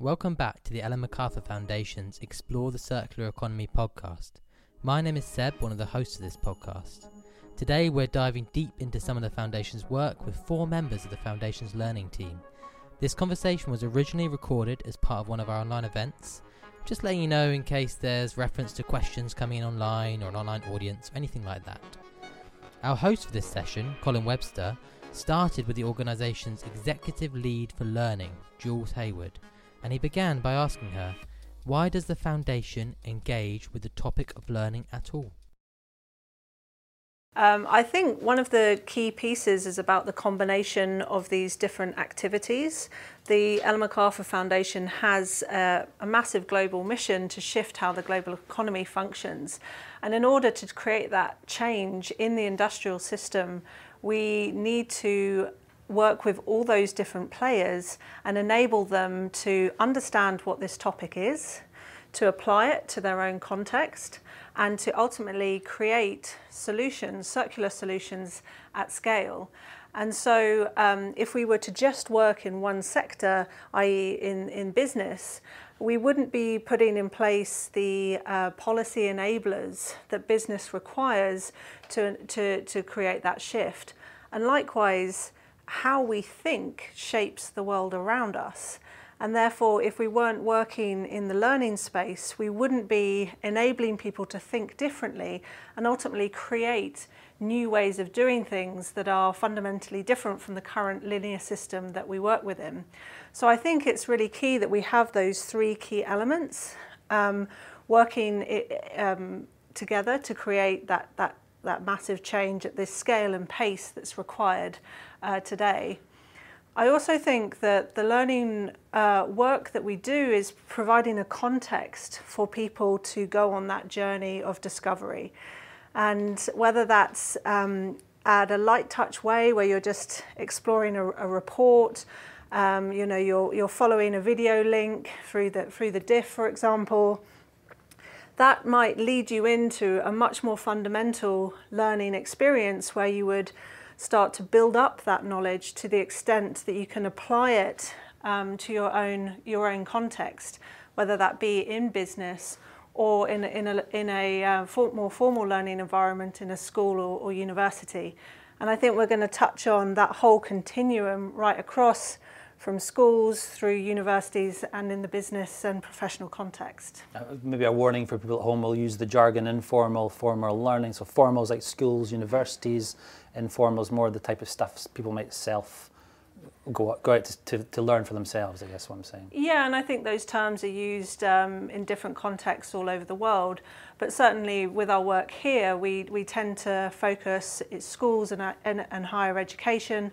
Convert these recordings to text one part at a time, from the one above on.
Welcome back to the Ellen MacArthur Foundation's Explore the Circular Economy podcast. My name is Seb, one of the hosts of this podcast. Today we're diving deep into some of the Foundation's work with four members of the Foundation's learning team. This conversation was originally recorded as part of one of our online events. Just letting you know in case there's reference to questions coming in online or an online audience or anything like that. Our host for this session, Colin Webster, started with the organisation's executive lead for learning, Jules Hayward, and he began by asking her, why does the foundation engage with the topic of learning at all? Um, I think one of the key pieces is about the combination of these different activities. The Ellen MacArthur Foundation has a, a massive global mission to shift how the global economy functions. And in order to create that change in the industrial system, we need to work with all those different players and enable them to understand what this topic is, to apply it to their own context, and to ultimately create solutions, circular solutions at scale. And so, um, if we were to just work in one sector, i.e., in, in business, we wouldn't be putting in place the uh, policy enablers that business requires to, to, to create that shift. And likewise, how we think shapes the world around us. And therefore, if we weren't working in the learning space, we wouldn't be enabling people to think differently and ultimately create new ways of doing things that are fundamentally different from the current linear system that we work within. So I think it's really key that we have those three key elements um, working um, together to create that, that, that massive change at this scale and pace that's required uh, today. I also think that the learning uh, work that we do is providing a context for people to go on that journey of discovery. And whether that's um, at a light touch way where you're just exploring a, a report, um, you know, you're, you're following a video link through the, through the DIF, for example, that might lead you into a much more fundamental learning experience where you would start to build up that knowledge to the extent that you can apply it um, to your own your own context, whether that be in business or in in a, in a uh, for, more formal learning environment in a school or, or university. And I think we're going to touch on that whole continuum right across from schools through universities and in the business and professional context. Uh, maybe a warning for people at home, we'll use the jargon informal, formal learning. So formal is like schools, universities, informal is more the type of stuff people might self go out, go out to, to, to, learn for themselves, I guess what I'm saying. Yeah, and I think those terms are used um, in different contexts all over the world. But certainly with our work here, we, we tend to focus it's schools and, and, and higher education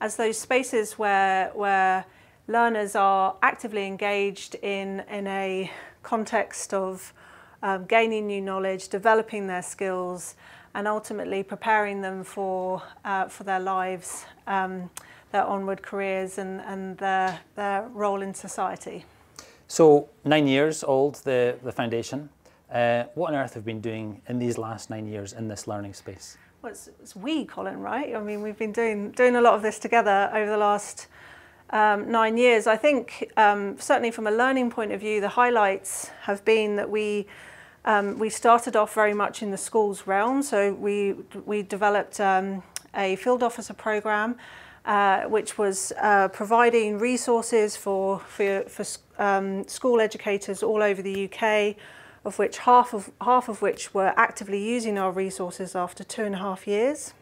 as those spaces where, where learners are actively engaged in, in a context of um, gaining new knowledge, developing their skills, and ultimately preparing them for, uh, for their lives, um, their onward careers, and, and their, their role in society. So, nine years old, the, the foundation. Uh, what on earth have been doing in these last nine years in this learning space? well, it's, it's, we, Colin, right? I mean, we've been doing doing a lot of this together over the last um, nine years. I think um, certainly from a learning point of view, the highlights have been that we um, we started off very much in the schools realm. So we we developed um, a field officer program. Uh, which was uh, providing resources for, for, for um, school educators all over the UK, of which half of, half of which were actively using our resources after two and a half years.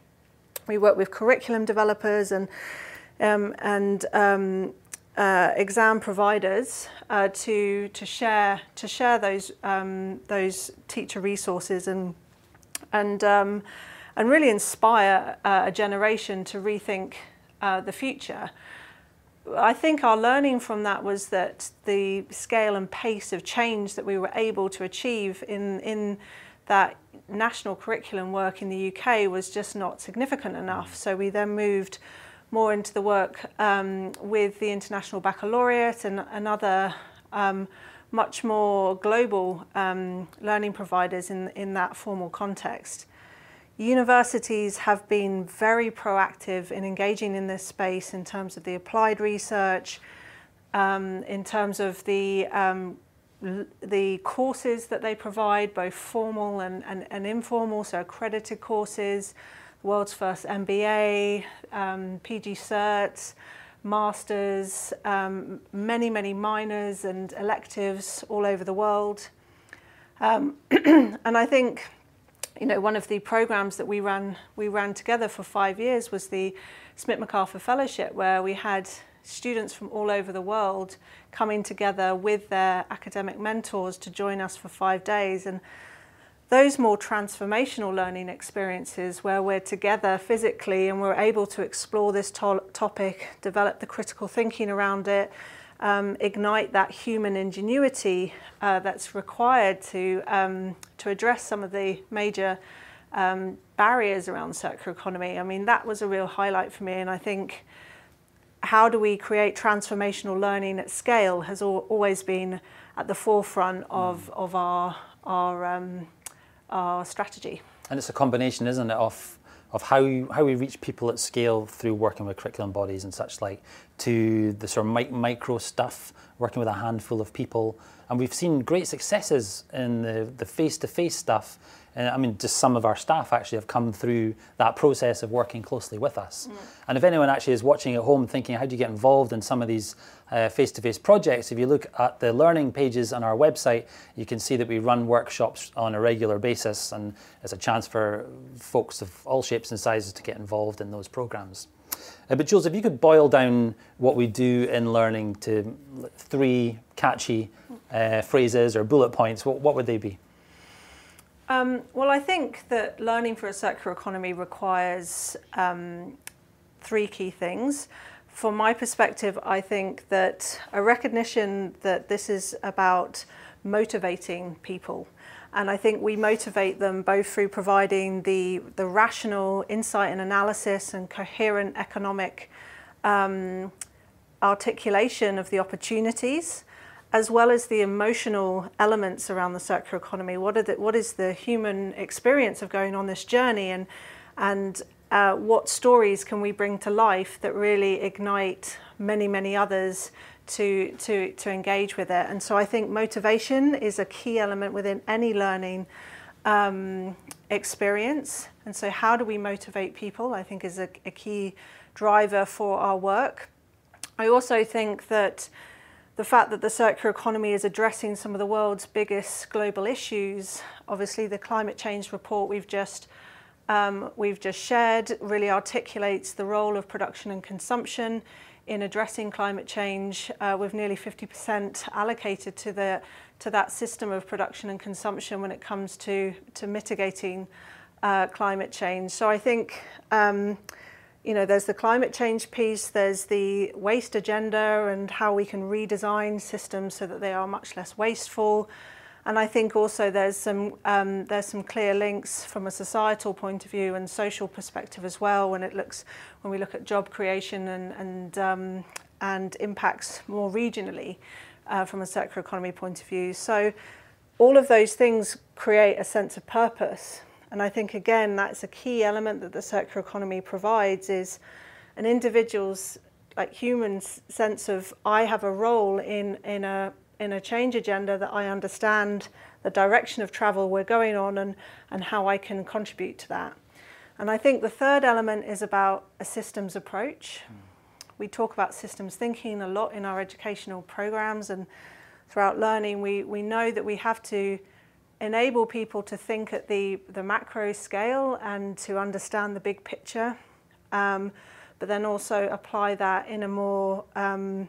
We worked with curriculum developers and, um, and um, uh, exam providers uh, to, to, share, to share those, um, those teacher resources and, and, um, and really inspire uh, a generation to rethink uh, the future. I think our learning from that was that the scale and pace of change that we were able to achieve in, in that national curriculum work in the UK was just not significant enough. So we then moved more into the work um, with the International Baccalaureate and, other um, much more global um, learning providers in, in that formal context. Universities have been very proactive in engaging in this space in terms of the applied research, um, in terms of the um, the courses that they provide, both formal and, and, and informal, so accredited courses, world's first MBA, um, PG certs, masters, um, many, many minors and electives all over the world. Um, and I think, you know, one of the programs that we ran, we ran together for five years was the Schmidt MacArthur Fellowship, where we had students from all over the world coming together with their academic mentors to join us for five days. And those more transformational learning experiences where we're together physically and we're able to explore this to topic, develop the critical thinking around it, um, ignite that human ingenuity uh, that's required to, um, to address some of the major um, barriers around circular economy. I mean, that was a real highlight for me, and I think how do we create transformational learning at scale has al always been at the forefront of, of our, our, um, our strategy. And it's a combination, isn't it, of, of how, how we reach people at scale through working with curriculum bodies and such like, to the sort of mic micro stuff, working with a handful of people. And we've seen great successes in the, the face-to-face stuff uh, I mean, just some of our staff actually have come through that process of working closely with us. Mm. And if anyone actually is watching at home thinking, how do you get involved in some of these face to face projects? If you look at the learning pages on our website, you can see that we run workshops on a regular basis, and it's a chance for folks of all shapes and sizes to get involved in those programs. Uh, but Jules, if you could boil down what we do in learning to three catchy uh, phrases or bullet points, what, what would they be? Um, well, I think that learning for a circular economy requires um, three key things. From my perspective, I think that a recognition that this is about motivating people. And I think we motivate them both through providing the, the rational insight and analysis and coherent economic um, articulation of the opportunities as well as the emotional elements around the circular economy. What, are the, what is the human experience of going on this journey and, and uh, what stories can we bring to life that really ignite many, many others to, to, to engage with it. And so I think motivation is a key element within any learning um, experience. And so how do we motivate people, I think is a, a key driver for our work. I also think that the fact that the circular economy is addressing some of the world's biggest global issues, obviously the climate change report we've just um, we've just shared really articulates the role of production and consumption in addressing climate change uh, with nearly 50% allocated to the to that system of production and consumption when it comes to to mitigating uh, climate change. So I think um, you know, there's the climate change piece, there's the waste agenda and how we can redesign systems so that they are much less wasteful. And I think also there's some, um, there's some clear links from a societal point of view and social perspective as well when it looks, when we look at job creation and, and, um, and impacts more regionally uh, from a circular economy point of view. So all of those things create a sense of purpose and I think, again, that's a key element that the circular economy provides is an individual's like human sense of I have a role in, in, a, in a change agenda that I understand the direction of travel we're going on and, and how I can contribute to that. And I think the third element is about a systems approach. We talk about systems thinking a lot in our educational programs and throughout learning we, we know that we have to enable people to think at the, the macro scale and to understand the big picture, um, but then also apply that in a more um,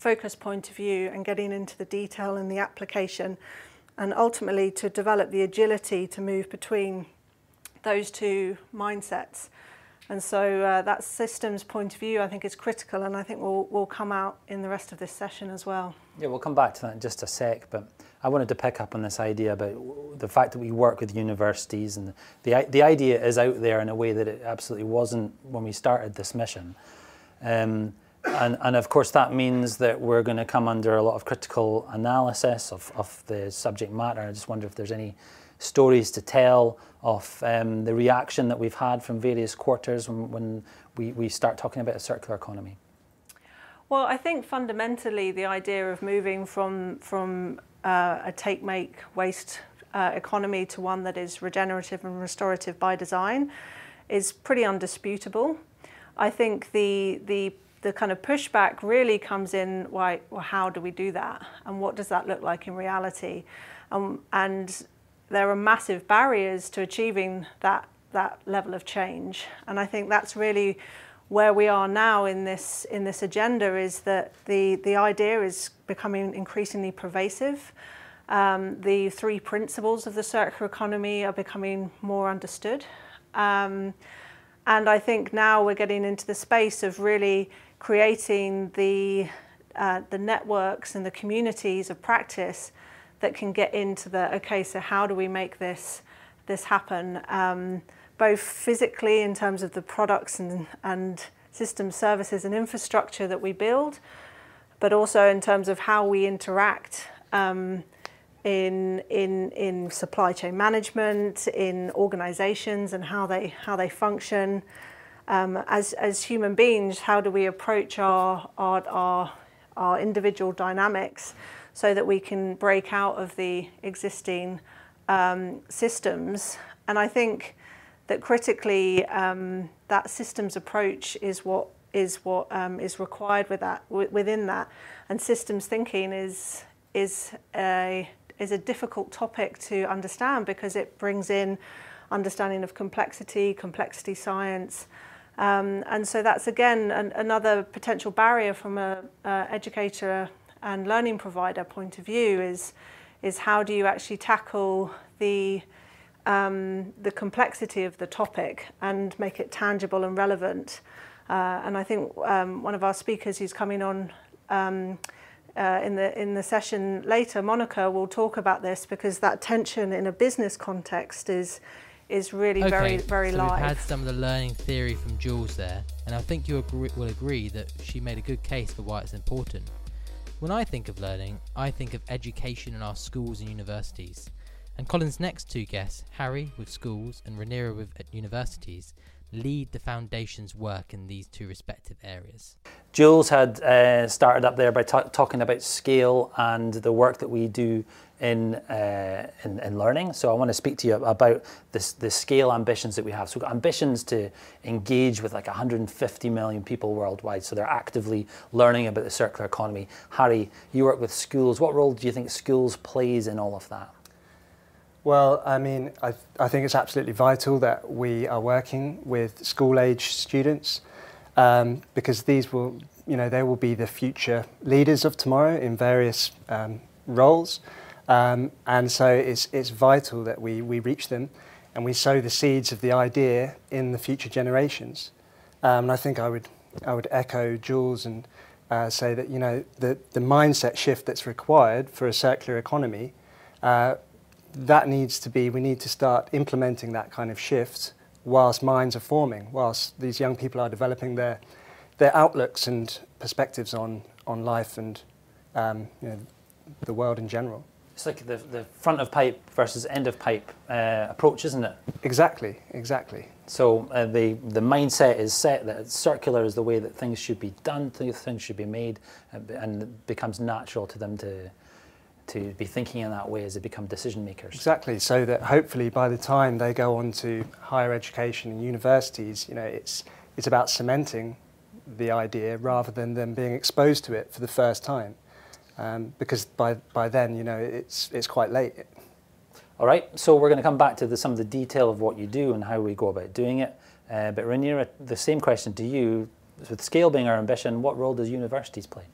focused point of view and getting into the detail and the application, and ultimately to develop the agility to move between those two mindsets. And so uh, that systems point of view, I think, is critical, and I think will will come out in the rest of this session as well. Yeah, we'll come back to that in just a sec, but I wanted to pick up on this idea about the fact that we work with universities, and the the idea is out there in a way that it absolutely wasn't when we started this mission. Um, and, and of course, that means that we're going to come under a lot of critical analysis of, of the subject matter. I just wonder if there's any stories to tell of um, the reaction that we've had from various quarters when, when we, we start talking about a circular economy. Well, I think fundamentally the idea of moving from from uh, a take make waste uh, economy to one that is regenerative and restorative by design is pretty undisputable. I think the the the kind of pushback really comes in why well, how do we do that and what does that look like in reality um, and there are massive barriers to achieving that that level of change and I think that's really where we are now in this in this agenda is that the the idea is becoming increasingly pervasive. Um, the three principles of the circular economy are becoming more understood. Um, and I think now we're getting into the space of really creating the, uh, the networks and the communities of practice that can get into the, okay, so how do we make this, this happen? Um, both physically in terms of the products and, and system services and infrastructure that we build, but also in terms of how we interact um, in, in, in supply chain management, in organizations and how they, how they function. Um, as, as human beings, how do we approach our, our, our, our individual dynamics so that we can break out of the existing um, systems? And I think that critically um, that systems approach is what is what um, is required with that within that and systems thinking is is a is a difficult topic to understand because it brings in understanding of complexity complexity science um, and so that's again an, another potential barrier from a, educator and learning provider point of view is is how do you actually tackle the um, the complexity of the topic and make it tangible and relevant. Uh, and I think um, one of our speakers who's coming on um, uh, in the in the session later, Monica, will talk about this because that tension in a business context is is really okay, very very so live. We've had some of the learning theory from Jules there, and I think you agree, will agree that she made a good case for why it's important. When I think of learning, I think of education in our schools and universities. And Colin's next two guests, Harry with schools and Rhaenyra with uh, universities, lead the foundation's work in these two respective areas. Jules had uh, started up there by t- talking about scale and the work that we do in, uh, in, in learning. So I want to speak to you about this the scale ambitions that we have. So we've got ambitions to engage with like 150 million people worldwide. So they're actively learning about the circular economy. Harry, you work with schools. What role do you think schools plays in all of that? Well, I mean, I, I think it's absolutely vital that we are working with school age students um, because these will, you know, they will be the future leaders of tomorrow in various um, roles. Um, and so it's, it's vital that we, we reach them and we sow the seeds of the idea in the future generations. Um, and I think I would, I would echo Jules and uh, say that, you know, the, the mindset shift that's required for a circular economy uh, that needs to be, we need to start implementing that kind of shift whilst minds are forming, whilst these young people are developing their, their outlooks and perspectives on, on life and um, you know, the world in general. It's like the, the front of pipe versus end of pipe uh, approach, isn't it? Exactly, exactly. So uh, the, the mindset is set that circular is the way that things should be done, things should be made, uh, and it becomes natural to them to, to be thinking in that way as they become decision makers. Exactly, so that hopefully by the time they go on to higher education and universities, you know, it's, it's about cementing the idea rather than them being exposed to it for the first time. Um, because by, by then, you know, it's, it's quite late. All right, so we're going to come back to the, some of the detail of what you do and how we go about doing it. Uh, but Rhaenyra, the same question to you. With scale being our ambition, what role does universities play?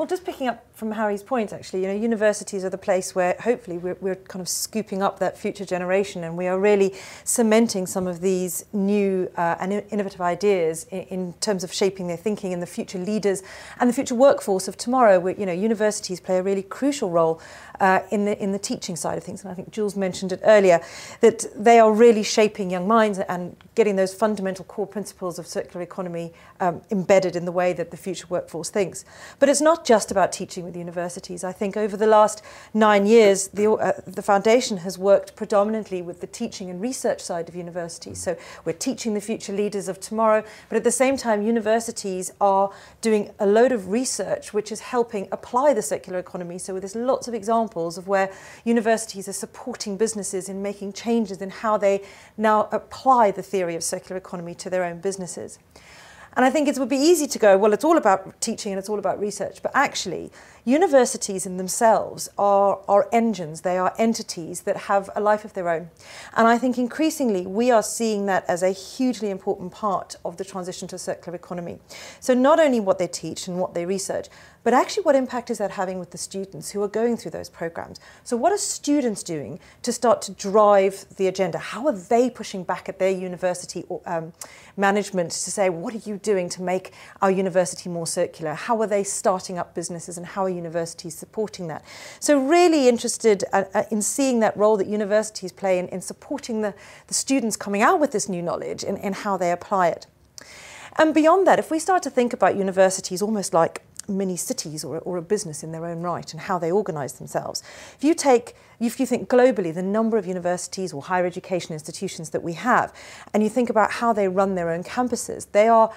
Well, just picking up from Harry's point, actually, you know, universities are the place where hopefully we're, we're kind of scooping up that future generation and we are really cementing some of these new uh, and innovative ideas in, in, terms of shaping their thinking and the future leaders and the future workforce of tomorrow. You know, universities play a really crucial role uh, in the in the teaching side of things. And I think Jules mentioned it earlier that they are really shaping young minds and getting those fundamental core principles of circular economy um, embedded in the way that the future workforce thinks. But it's not just about teaching with universities. I think over the last nine years, the, uh, the foundation has worked predominantly with the teaching and research side of universities. So we're teaching the future leaders of tomorrow, but at the same time, universities are doing a load of research which is helping apply the circular economy. So there's lots of examples of where universities are supporting businesses in making changes in how they now apply the theory of circular economy to their own businesses. And I think it would be easy to go, well, it's all about teaching and it's all about research. But actually, universities in themselves are, are engines, they are entities that have a life of their own. And I think increasingly we are seeing that as a hugely important part of the transition to a circular economy. So, not only what they teach and what they research, but actually what impact is that having with the students who are going through those programs? So what are students doing to start to drive the agenda? How are they pushing back at their university um, management to say, what are you doing to make our university more circular? How are they starting up businesses and how are universities supporting that? So really interested uh, uh, in seeing that role that universities play in, in supporting the, the students coming out with this new knowledge and, and how they apply it. And beyond that, if we start to think about universities almost like mini cities or, or a business in their own right and how they organise themselves. If you take, if you think globally, the number of universities or higher education institutions that we have, and you think about how they run their own campuses, they are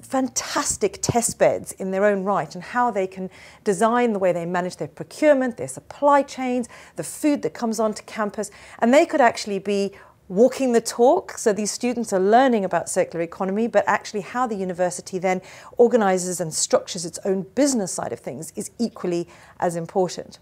fantastic test beds in their own right and how they can design the way they manage their procurement, their supply chains, the food that comes onto campus, and they could actually be walking the talk. So these students are learning about circular economy, but actually how the university then organizes and structures its own business side of things is equally as important.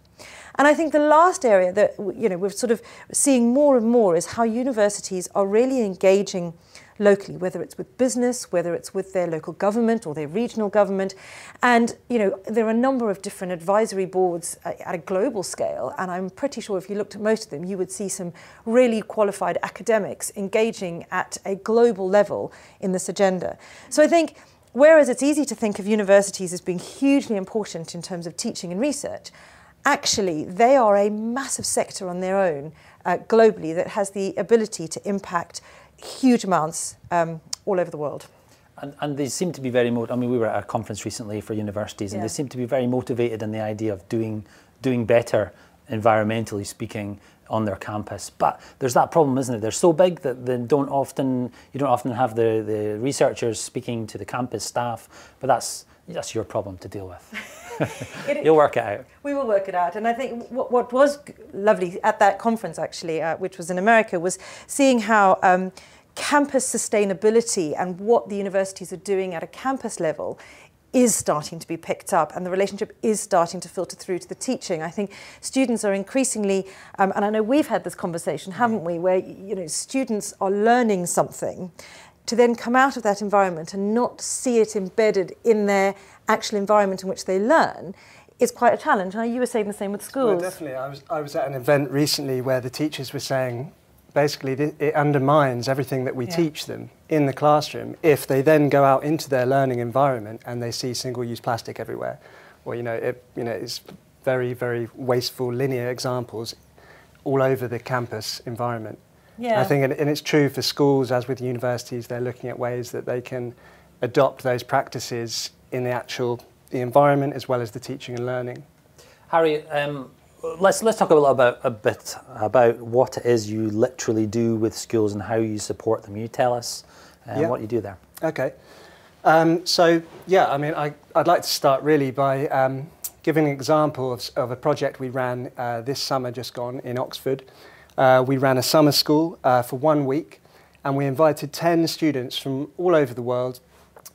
And I think the last area that you know we're sort of seeing more and more is how universities are really engaging locally, whether it's with business, whether it's with their local government or their regional government. And, you know, there are a number of different advisory boards uh, at a global scale. And I'm pretty sure if you looked at most of them, you would see some really qualified academics engaging at a global level in this agenda. So I think whereas it's easy to think of universities as being hugely important in terms of teaching and research, actually they are a massive sector on their own uh, globally that has the ability to impact huge amounts um, all over the world. And, and, they seem to be very motivated. I mean, we were at a conference recently for universities, and yeah. they seem to be very motivated in the idea of doing doing better, environmentally speaking, on their campus. But there's that problem, isn't it? They're so big that they don't often you don't often have the, the researchers speaking to the campus staff. But that's that's your problem to deal with. it, You'll work it out. We will work it out. And I think what, what was lovely at that conference, actually, uh, which was in America, was seeing how um, campus sustainability and what the universities are doing at a campus level is starting to be picked up and the relationship is starting to filter through to the teaching. I think students are increasingly, um, and I know we've had this conversation, haven't we, where you know students are learning something to then come out of that environment and not see it embedded in their actual environment in which they learn is quite a challenge. you were saying the same with schools. Well, definitely. I was, I was at an event recently where the teachers were saying basically it undermines everything that we yeah. teach them in the classroom if they then go out into their learning environment and they see single-use plastic everywhere. Or, you know, it, you know, it's very, very wasteful linear examples all over the campus environment. Yeah. I think, and it's true for schools as with universities, they're looking at ways that they can adopt those practices in the actual the environment as well as the teaching and learning. Harry, um, let's let's talk a little about a bit about what it is you literally do with schools and how you support them. You tell us uh, yeah. what you do there. Okay. Um, so yeah, I mean, I, would like to start really by um, giving an example of, of, a project we ran uh, this summer just gone in Oxford. Uh, we ran a summer school uh, for one week, and we invited ten students from all over the world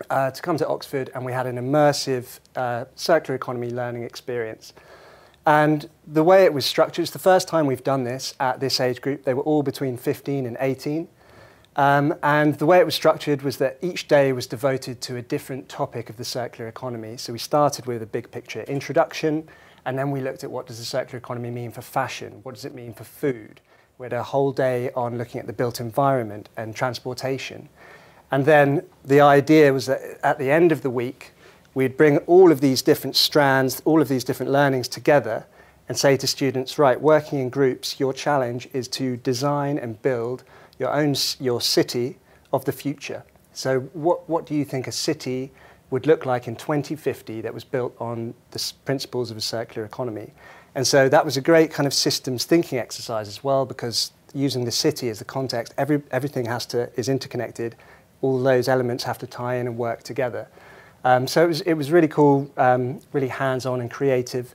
uh, to come to Oxford, and we had an immersive uh, circular economy learning experience. And the way it was structured, it's the first time we've done this at this age group. They were all between 15 and 18. Um, and the way it was structured was that each day was devoted to a different topic of the circular economy. So we started with a big picture introduction, and then we looked at what does the circular economy mean for fashion? What does it mean for food? We had a whole day on looking at the built environment and transportation. And then the idea was that at the end of the week, we'd bring all of these different strands, all of these different learnings together and say to students, right, working in groups, your challenge is to design and build your own your city of the future. So what, what do you think a city would look like in 2050 that was built on the principles of a circular economy. And so that was a great kind of systems thinking exercise as well because using the city as the context, every, everything has to, is interconnected. All those elements have to tie in and work together. Um, so it was, it was really cool, um, really hands-on and creative.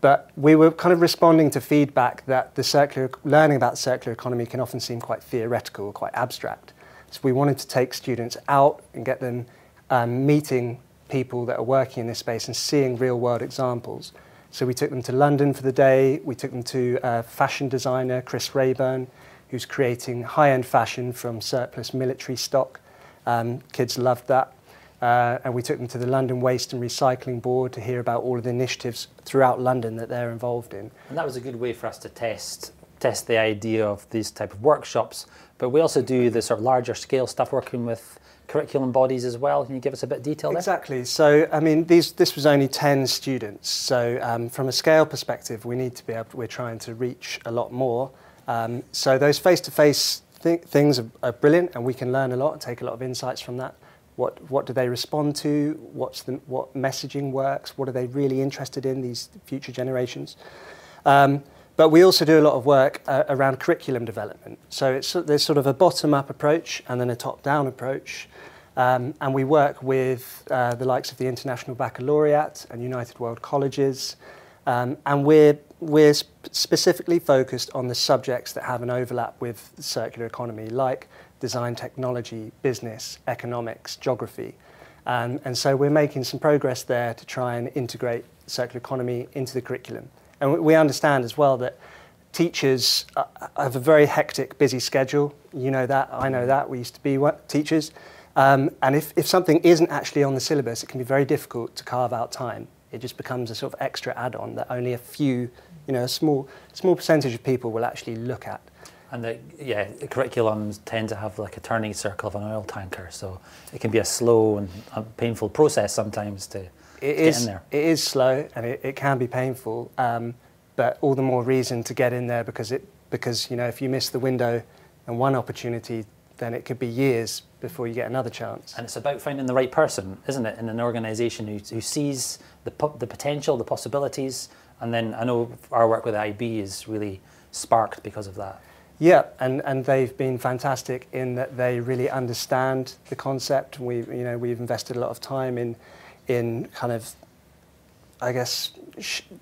But we were kind of responding to feedback that the circular, learning about circular economy can often seem quite theoretical, or quite abstract. So we wanted to take students out and get them um, meeting people that are working in this space and seeing real world examples. So we took them to London for the day. We took them to a fashion designer, Chris Raeburn, who's creating high end fashion from surplus military stock. Um, kids loved that. Uh, and we took them to the London Waste and Recycling Board to hear about all of the initiatives throughout London that they're involved in. And that was a good way for us to test test the idea of these type of workshops. But we also do the sort of larger scale stuff working with curriculum bodies as well. Can you give us a bit of detail there? Exactly. So, I mean, these, this was only 10 students. So, um, from a scale perspective, we need to be able, we're trying to reach a lot more. Um, so, those face to face things are, are, brilliant, and we can learn a lot and take a lot of insights from that. What, what do they respond to? What's the, what messaging works? What are they really interested in, these future generations? Um, but we also do a lot of work uh, around curriculum development. So it's, there's sort of a bottom-up approach and then a top-down approach. Um, and we work with uh, the likes of the International Baccalaureate and United World Colleges. Um, and we're, we're sp- specifically focused on the subjects that have an overlap with circular economy, like design technology, business, economics, geography. Um, and so we're making some progress there to try and integrate circular economy into the curriculum. And we understand as well that teachers uh, have a very hectic, busy schedule. You know that, I know that, we used to be teachers. Um, and if, if something isn't actually on the syllabus, it can be very difficult to carve out time. It just becomes a sort of extra add-on that only a few, you know, a small, small percentage of people will actually look at. And the, yeah, the curriculums tend to have like a turning circle of an oil tanker, so it can be a slow and a painful process sometimes to, it is, It is slow and it, it can be painful, um, but all the more reason to get in there because it because you know if you miss the window and one opportunity, then it could be years before you get another chance. And it's about finding the right person, isn't it, in an organisation who, who sees the the potential, the possibilities, and then I know our work with IB is really sparked because of that. Yeah, and, and they've been fantastic in that they really understand the concept. We you know we've invested a lot of time in in kind of, I guess,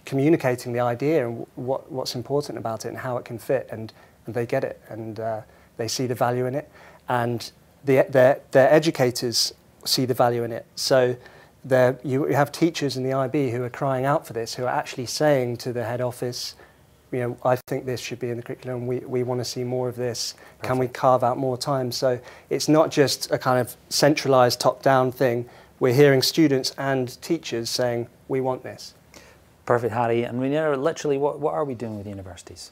communicating the idea and what, what's important about it and how it can fit, and, and they get it and uh, they see the value in it, and the, their, their educators see the value in it. So you have teachers in the IB who are crying out for this, who are actually saying to the head office, you know, I think this should be in the curriculum. We, we want to see more of this. Perfect. Can we carve out more time? So it's not just a kind of centralized top-down thing we're hearing students and teachers saying, we want this. Perfect, Harry. And we know literally what, what are we doing with universities?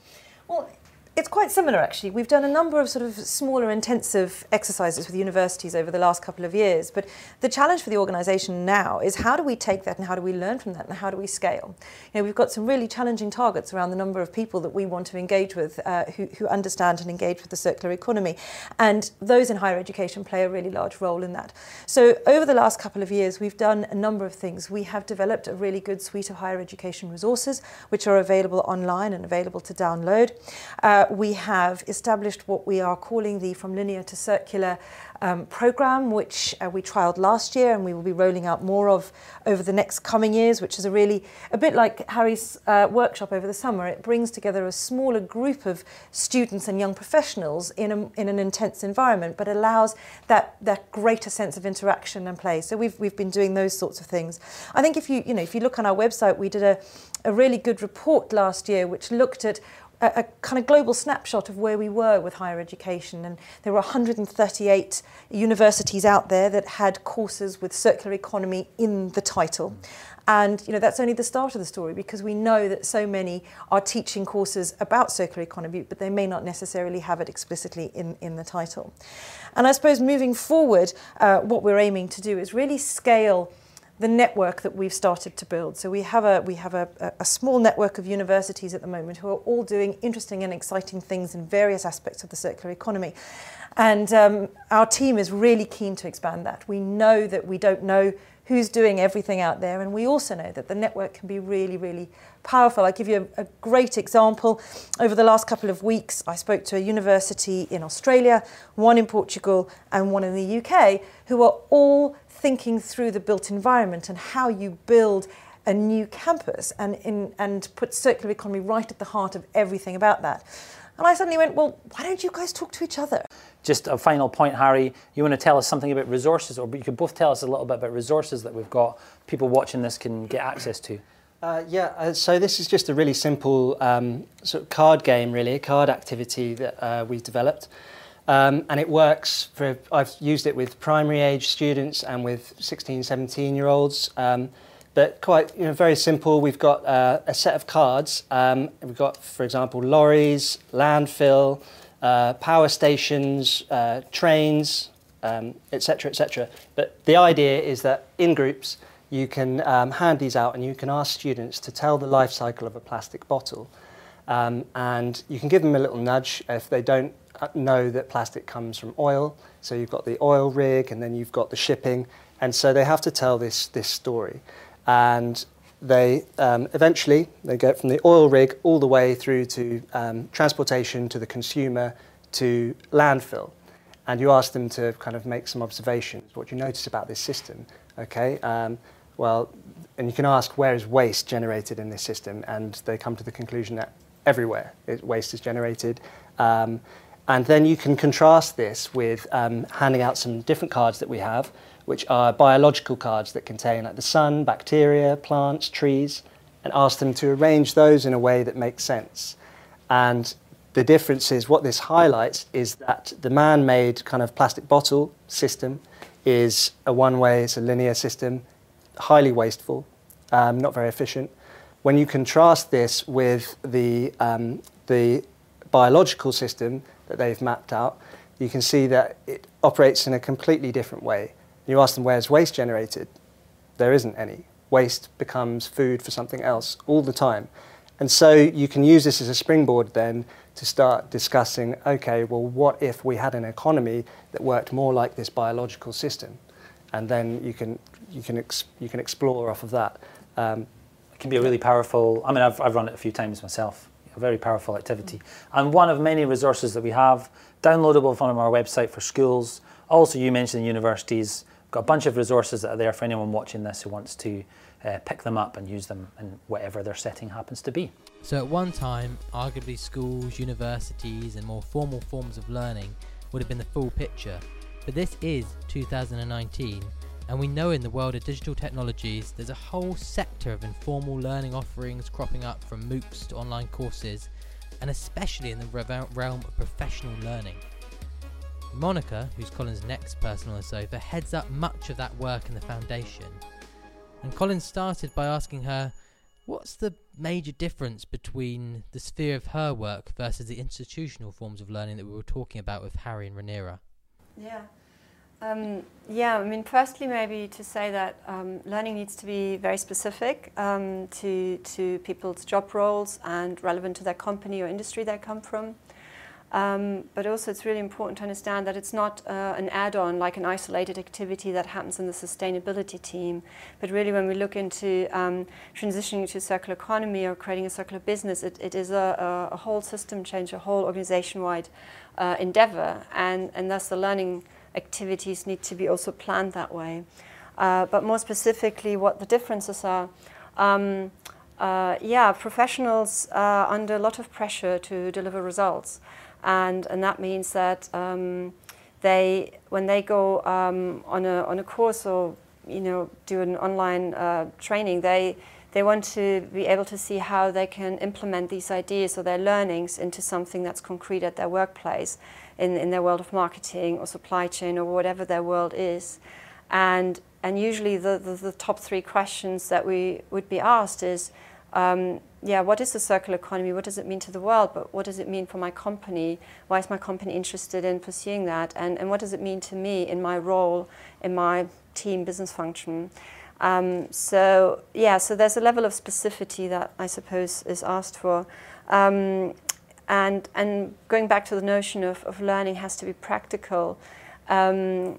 Well, it's quite similar, actually. We've done a number of sort of smaller intensive exercises with universities over the last couple of years. But the challenge for the organisation now is how do we take that and how do we learn from that and how do we scale? You know, we've got some really challenging targets around the number of people that we want to engage with uh, who, who understand and engage with the circular economy. And those in higher education play a really large role in that. So over the last couple of years, we've done a number of things. We have developed a really good suite of higher education resources, which are available online and available to download. Uh, we have established what we are calling the From Linear to Circular um, program, which uh, we trialled last year and we will be rolling out more of over the next coming years, which is a really, a bit like Harry's uh, workshop over the summer. It brings together a smaller group of students and young professionals in, a, in an intense environment, but allows that, that greater sense of interaction and play. So we've, we've been doing those sorts of things. I think if you, you know, if you look on our website, we did a, a really good report last year which looked at a, a, kind of global snapshot of where we were with higher education. And there were 138 universities out there that had courses with circular economy in the title. And you know that's only the start of the story because we know that so many are teaching courses about circular economy, but they may not necessarily have it explicitly in, in the title. And I suppose moving forward, uh, what we're aiming to do is really scale the network that we've started to build. So we have a we have a, a, small network of universities at the moment who are all doing interesting and exciting things in various aspects of the circular economy. And um, our team is really keen to expand that. We know that we don't know who's doing everything out there. And we also know that the network can be really, really powerful. I'll give you a, a, great example. Over the last couple of weeks, I spoke to a university in Australia, one in Portugal, and one in the UK, who are all thinking through the built environment and how you build a new campus and, in, and put circular economy right at the heart of everything about that. And I suddenly went, well, why don't you guys talk to each other? Just a final point, Harry. You want to tell us something about resources, or you could both tell us a little bit about resources that we've got, people watching this can get access to. Uh, yeah, uh, so this is just a really simple um, sort of card game, really, a card activity that uh, we've developed. Um, and it works for, I've used it with primary age students and with 16, 17 year olds. Um, but quite you know, very simple. We've got uh, a set of cards. Um, we've got, for example, lorries, landfill, uh, power stations, uh, trains, etc., um, etc. Et but the idea is that in groups, you can um, hand these out and you can ask students to tell the life cycle of a plastic bottle. Um, and you can give them a little nudge if they don't uh, know that plastic comes from oil. So you've got the oil rig and then you've got the shipping. And so they have to tell this, this story and they um, eventually they get from the oil rig all the way through to um, transportation to the consumer to landfill. And you ask them to kind of make some observations. What do you notice about this system? Okay um, well and you can ask where is waste generated in this system? And they come to the conclusion that everywhere it, waste is generated. Um, and then you can contrast this with um, handing out some different cards that we have which are biological cards that contain like the sun, bacteria, plants, trees, and ask them to arrange those in a way that makes sense. And the difference is what this highlights is that the man-made kind of plastic bottle system is a one-way, it's a linear system, highly wasteful, um, not very efficient. When you contrast this with the, um, the biological system that they've mapped out, you can see that it operates in a completely different way. You ask them where's waste generated? There isn't any. Waste becomes food for something else all the time. And so you can use this as a springboard then to start discussing okay, well, what if we had an economy that worked more like this biological system? And then you can, you can, ex- you can explore off of that. Um, it can be a really powerful, I mean, I've, I've run it a few times myself, a very powerful activity. And one of many resources that we have, downloadable from our website for schools. Also, you mentioned universities got a bunch of resources that are there for anyone watching this who wants to uh, pick them up and use them in whatever their setting happens to be. So, at one time, arguably schools, universities, and more formal forms of learning would have been the full picture. But this is 2019, and we know in the world of digital technologies there's a whole sector of informal learning offerings cropping up from MOOCs to online courses, and especially in the realm of professional learning. Monica, who's Colin's next person on the sofa, heads up much of that work in the foundation. And Colin started by asking her, What's the major difference between the sphere of her work versus the institutional forms of learning that we were talking about with Harry and Rhaenyra? Yeah. Um, yeah, I mean, firstly, maybe to say that um, learning needs to be very specific um, to, to people's job roles and relevant to their company or industry they come from. Um, but also it's really important to understand that it's not uh, an add-on like an isolated activity that happens in the sustainability team. But really when we look into um, transitioning to circular economy or creating a circular business, it, it is a, a, whole system change, a whole organization-wide uh, endeavor. And, and thus the learning activities need to be also planned that way. Uh, but more specifically, what the differences are. Um, uh, yeah, professionals are under a lot of pressure to deliver results and and that means that um, they when they go um, on a on a course or you know do an online uh, training they they want to be able to see how they can implement these ideas or their learnings into something that's concrete at their workplace in, in their world of marketing or supply chain or whatever their world is. And and usually the, the, the top three questions that we would be asked is um, yeah, what is the circular economy? What does it mean to the world? But what does it mean for my company? Why is my company interested in pursuing that? And, and what does it mean to me in my role, in my team business function? Um, so, yeah, so there's a level of specificity that I suppose is asked for. Um, and, and going back to the notion of, of learning has to be practical. Um,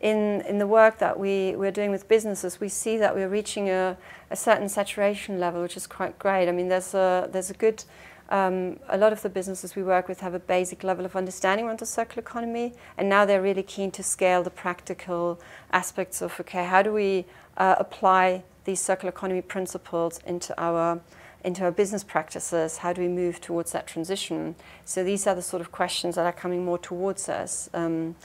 in, in the work that we, we're doing with businesses, we see that we're reaching a, a certain saturation level, which is quite great. I mean, there's a, there's a good, um, a lot of the businesses we work with have a basic level of understanding around the circular economy, and now they're really keen to scale the practical aspects of, okay, how do we uh, apply these circular economy principles into our into our business practices? How do we move towards that transition? So these are the sort of questions that are coming more towards us. Um,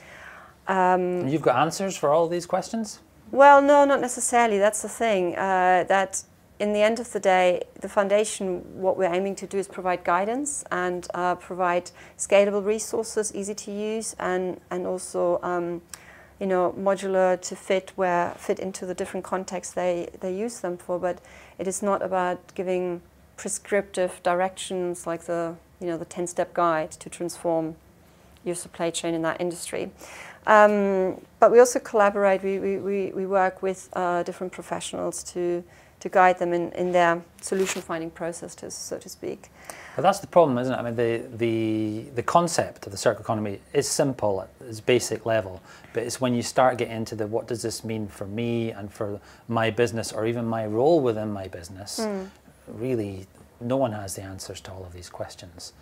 um, You've got answers for all these questions? Well, no, not necessarily. That's the thing. Uh, that in the end of the day, the foundation, what we're aiming to do is provide guidance and uh, provide scalable resources, easy to use, and and also. Um, you know, modular to fit where fit into the different contexts they, they use them for. But it is not about giving prescriptive directions like the you know the 10 step guide to transform your supply chain in that industry. Um, but we also collaborate, we, we, we work with uh, different professionals to, to guide them in, in their solution finding process, to, so to speak. But that's the problem, isn't it? I mean, the, the, the concept of the circular economy is simple at its basic level, but it's when you start getting into the what does this mean for me and for my business or even my role within my business, mm. really, no one has the answers to all of these questions.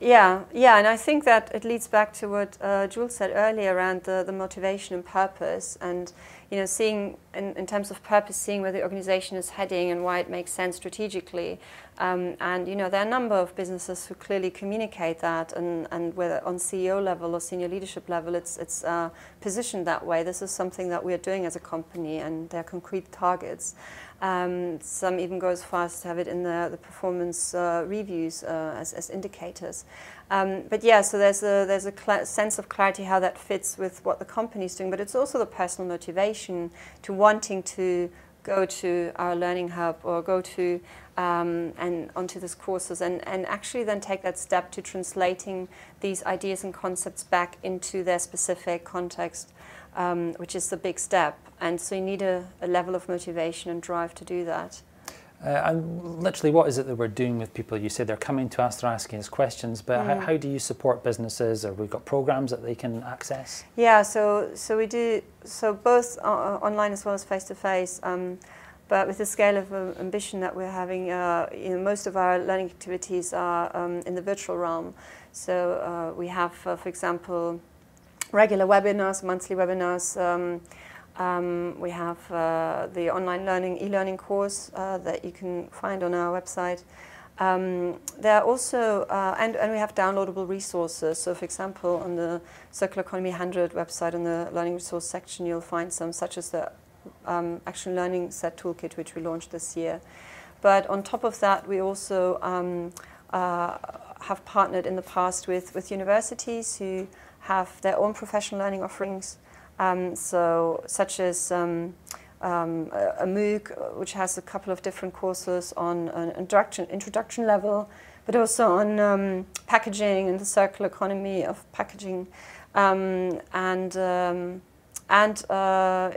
Yeah, yeah, and I think that it leads back to what uh, Jules said earlier around the, the motivation and purpose, and you know, seeing in, in terms of purpose, seeing where the organization is heading and why it makes sense strategically. Um, and you know, there are a number of businesses who clearly communicate that, and, and whether on CEO level or senior leadership level, it's it's uh, positioned that way. This is something that we are doing as a company, and there are concrete targets. Um, some even go as far as to have it in the, the performance uh, reviews uh, as, as indicators. Um, but yeah, so there's a, there's a sense of clarity how that fits with what the company is doing, but it's also the personal motivation to wanting to go to our learning hub or go to um, and onto these courses and, and actually then take that step to translating these ideas and concepts back into their specific context um, which is the big step. And so you need a, a, level of motivation and drive to do that. Uh, and literally, what is it that we're doing with people? You say they're coming to us, they're asking us questions, but mm. how, how, do you support businesses? Or we've got programs that they can access? Yeah, so so we do so both uh, online as well as face to face. But with the scale of uh, ambition that we're having, uh, you know, most of our learning activities are um, in the virtual realm. So uh, we have, uh, for example, regular webinars, monthly webinars. Um, we have uh, the online learning, e-learning course uh, that you can find on our website. Um, there are also, uh, and, and we have downloadable resources. So, for example, on the Circular Economy 100 website, in the learning resource section, you'll find some, such as the um, Action Learning Set Toolkit, which we launched this year. But on top of that, we also um, uh, have partnered in the past with, with universities who have their own professional learning offerings, um, so such as um, um, a, a, MOOC, which has a couple of different courses on an introduction, introduction level, but also on um, packaging and the circular economy of packaging, um, and um, and uh,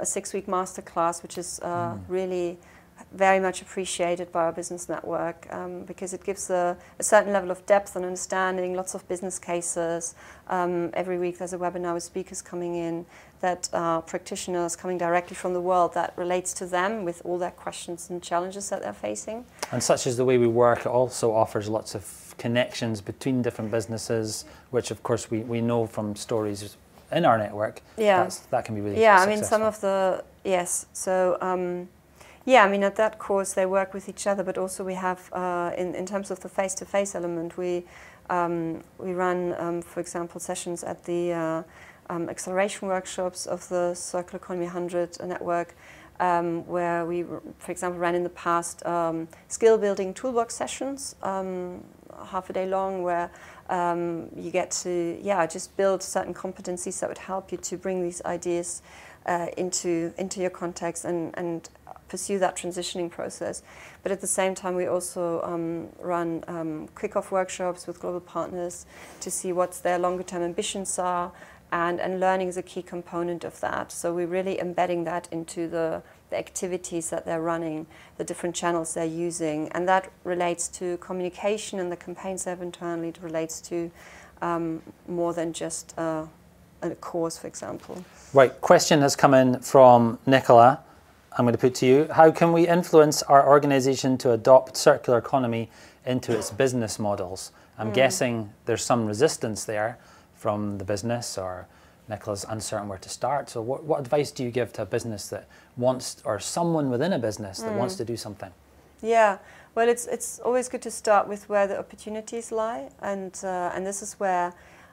a six-week masterclass, which is uh, mm. really very much appreciated by our business network um, because it gives a, a, certain level of depth and understanding, lots of business cases. Um, every week there's a webinar with speakers coming in that are practitioners coming directly from the world that relates to them with all their questions and challenges that they're facing. And such as the way we work, it also offers lots of connections between different businesses, which of course we, we know from stories in our network. Yeah. that can be really Yeah, successful. I mean, some of the, yes. So, um, yeah, I mean, at that course, they work with each other, but also we have, uh, in, in terms of the face to face element, we, um, we run, um, for example, sessions at the uh, um, acceleration workshops of the Circular Economy 100 network, um, where we, for example, ran in the past um, skill building toolbox sessions, um, half a day long, where you get to, yeah, just build certain competencies that would help you to bring these ideas uh, into, into your context and, and pursue that transitioning process. But at the same time, we also um, run um, kick-off workshops with global partners to see what their longer-term ambitions are, and, and learning is a key component of that. So we're really embedding that into the, the activities that they're running, the different channels they're using, and that relates to communication and the campaigns they have internally. It relates to um, more than just uh, a course, for example. Right, question has come in from Nicola. I'm going to put to you. How can we influence our organisation to adopt circular economy into its business models? I'm mm. guessing there's some resistance there from the business or Nicola's uncertain where to start. So, what, what advice do you give to a business that wants, or someone within a business that mm. wants to do something? Yeah, well, it's it's always good to start with where the opportunities lie, and uh, and this is where.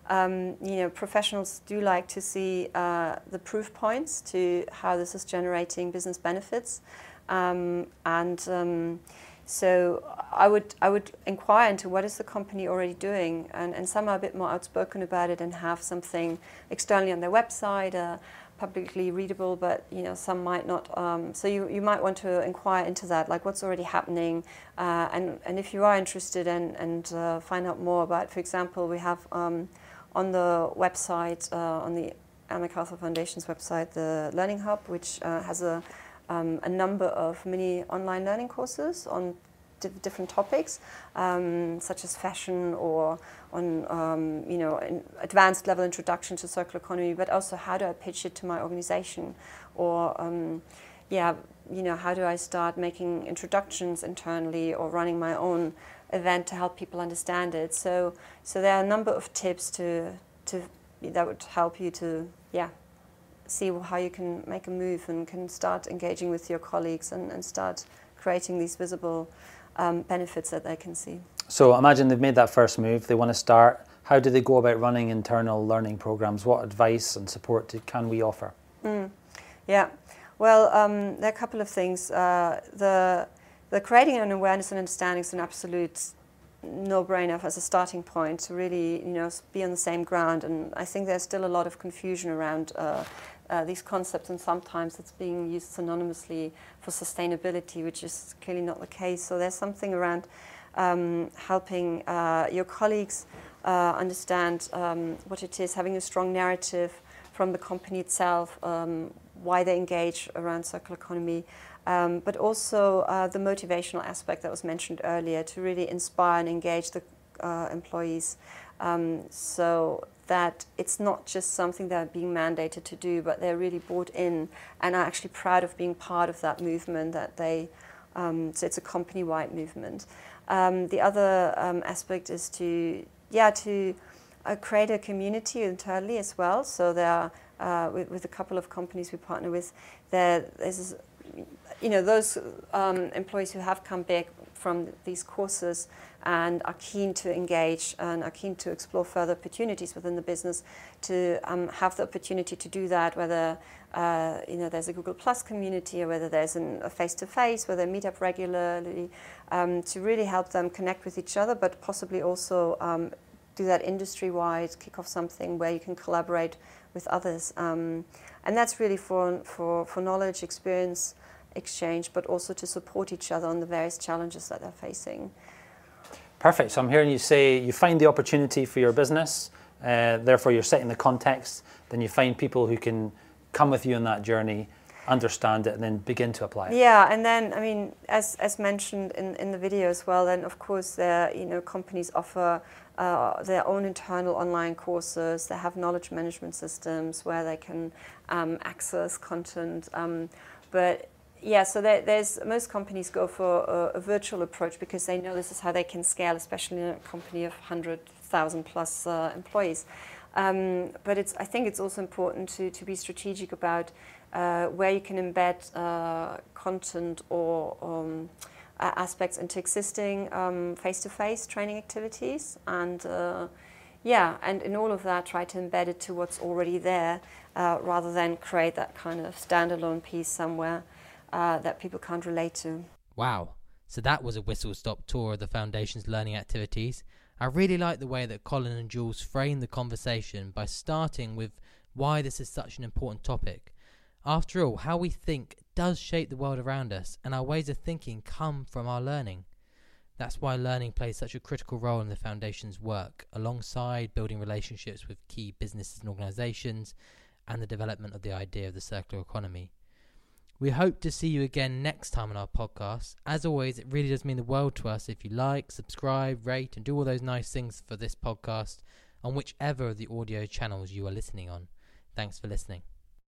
Um, you know, professionals do like to see uh, the proof points to how this is generating business benefits, um, and um, so I would I would inquire into what is the company already doing, and, and some are a bit more outspoken about it and have something externally on their website, uh, publicly readable, but you know some might not. Um, so you, you might want to inquire into that, like what's already happening, uh, and and if you are interested and and uh, find out more about, for example, we have um, on the website uh, on the Ellen MacArthur Foundation's website the Learning Hub, which uh, has a um, a number of mini online learning courses on different topics, um, such as fashion or on um, you know advanced level introduction to circular economy, but also how do I pitch it to my organization, or um, yeah, you know how do I start making introductions internally or running my own event to help people understand it. So so there are a number of tips to to that would help you to yeah see how you can make a move and can start engaging with your colleagues and, and start creating these visible um, benefits that they can see. So imagine they've made that first move, they want to start. How do they go about running internal learning programs? What advice and support can we offer? Mm. Yeah, well, um, there are a couple of things. Uh, the, the creating an awareness and understanding is an absolute no-brainer as a starting point to really, you know, be on the same ground. And I think there's still a lot of confusion around uh, uh, these concepts, and sometimes it's being used synonymously for sustainability, which is clearly not the case. So there's something around um, helping uh, your colleagues uh, understand um, what it is, having a strong narrative from the company itself, um, why they engage around circular economy, um, but also uh, the motivational aspect that was mentioned earlier to really inspire and engage the uh, employees. Um, so that it's not just something they're being mandated to do, but they're really bought in and are actually proud of being part of that movement. That they, um, so it's a company-wide movement. Um, the other um, aspect is to, yeah, to uh, create a community internally as well. So there are, uh, with, with, a couple of companies we partner with, there, there's, you know, those um, employees who have come back from these courses and are keen to engage and are keen to explore further opportunities within the business to um, have the opportunity to do that, whether uh, you know there's a Google Plus community or whether there's an, a face-to-face, whether they meet up regularly, um, to really help them connect with each other, but possibly also um, do that industry-wide, kick off something where you can collaborate with others. Um, and that's really for, for, for knowledge, experience, exchange, but also to support each other on the various challenges that they're facing. Perfect. So I'm hearing you say you find the opportunity for your business, uh, therefore you're setting the context, then you find people who can come with you on that journey, understand it, and then begin to apply it. Yeah, and then I mean, as as mentioned in, in the video as well, then of course there you know companies offer uh, their own internal online courses. They have knowledge management systems where they can um, access content, um, but yeah, so there, there's most companies go for a, a, virtual approach because they know this is how they can scale, especially in a company of 100,000 plus uh, employees. Um, but it's, I think it's also important to, to be strategic about uh, where you can embed uh, content or um, aspects into existing um, face-to-face training activities and uh, yeah, and in all of that, try to embed it to what's already there uh, rather than create that kind of standalone piece somewhere uh, that people can't relate to. Wow. So that was a whistle stop tour of the Foundation's learning activities. I really like the way that Colin and Jules framed the conversation by starting with why this is such an important topic. After all, how we think does shape the world around us, and our ways of thinking come from our learning. That's why learning plays such a critical role in the Foundation's work, alongside building relationships with key businesses and organisations and the development of the idea of the circular economy. We hope to see you again next time on our podcast. As always, it really does mean the world to us if you like, subscribe, rate, and do all those nice things for this podcast on whichever of the audio channels you are listening on. Thanks for listening.